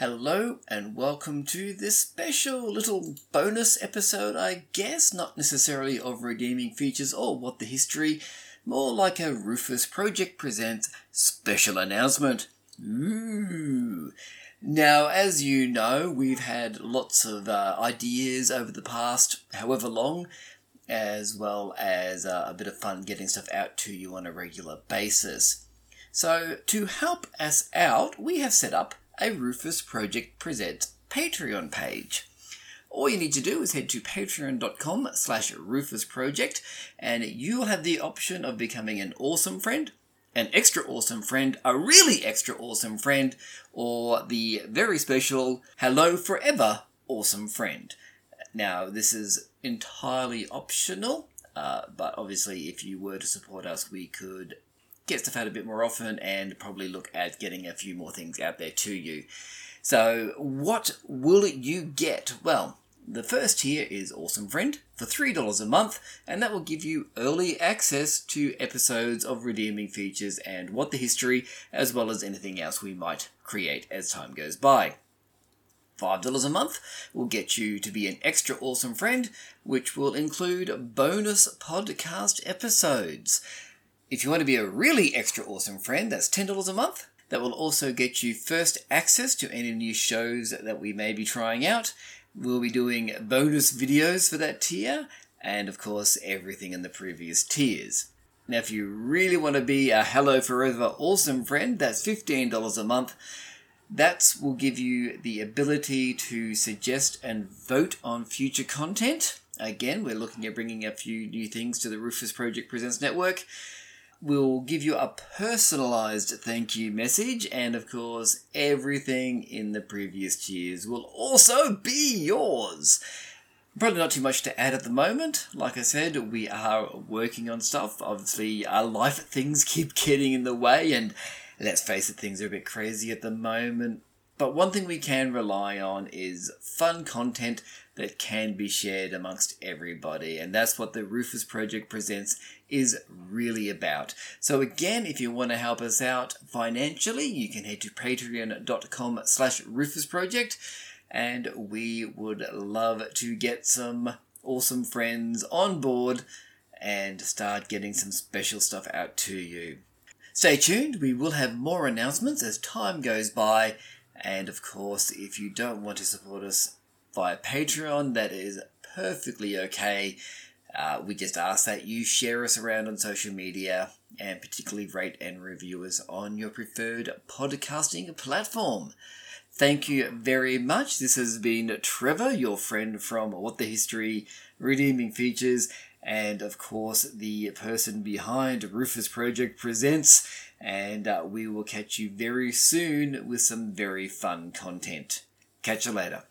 Hello and welcome to this special little bonus episode, I guess, not necessarily of redeeming features or what the history, more like a Rufus Project Presents special announcement. Ooh. Now, as you know, we've had lots of uh, ideas over the past however long, as well as uh, a bit of fun getting stuff out to you on a regular basis. So, to help us out, we have set up a Rufus Project Presents Patreon page. All you need to do is head to patreon.com slash rufusproject and you'll have the option of becoming an awesome friend, an extra awesome friend, a really extra awesome friend, or the very special Hello Forever awesome friend. Now, this is entirely optional, uh, but obviously, if you were to support us, we could get stuff out a bit more often and probably look at getting a few more things out there to you. So, what will you get? Well, the first tier is Awesome Friend for $3 a month, and that will give you early access to episodes of redeeming features and what the history, as well as anything else we might create as time goes by. $5 a month will get you to be an extra awesome friend, which will include bonus podcast episodes. If you want to be a really extra awesome friend, that's $10 a month. That will also get you first access to any new shows that we may be trying out. We'll be doing bonus videos for that tier, and of course, everything in the previous tiers. Now, if you really want to be a Hello Forever awesome friend, that's $15 a month. That will give you the ability to suggest and vote on future content. Again, we're looking at bringing a few new things to the Rufus Project Presents Network will give you a personalized thank you message, and of course, everything in the previous tiers will also be yours. Probably not too much to add at the moment. Like I said, we are working on stuff. Obviously, our life things keep getting in the way, and let's face it, things are a bit crazy at the moment. But one thing we can rely on is fun content that can be shared amongst everybody. And that's what the Rufus Project Presents is really about. So again, if you want to help us out financially, you can head to patreon.com slash Rufus Project and we would love to get some awesome friends on board and start getting some special stuff out to you. Stay tuned, we will have more announcements as time goes by and of course, if you don't want to support us via Patreon, that is perfectly okay. Uh, we just ask that you share us around on social media and particularly rate and review us on your preferred podcasting platform. Thank you very much. This has been Trevor, your friend from What the History Redeeming Features, and of course, the person behind Rufus Project Presents. And uh, we will catch you very soon with some very fun content. Catch you later.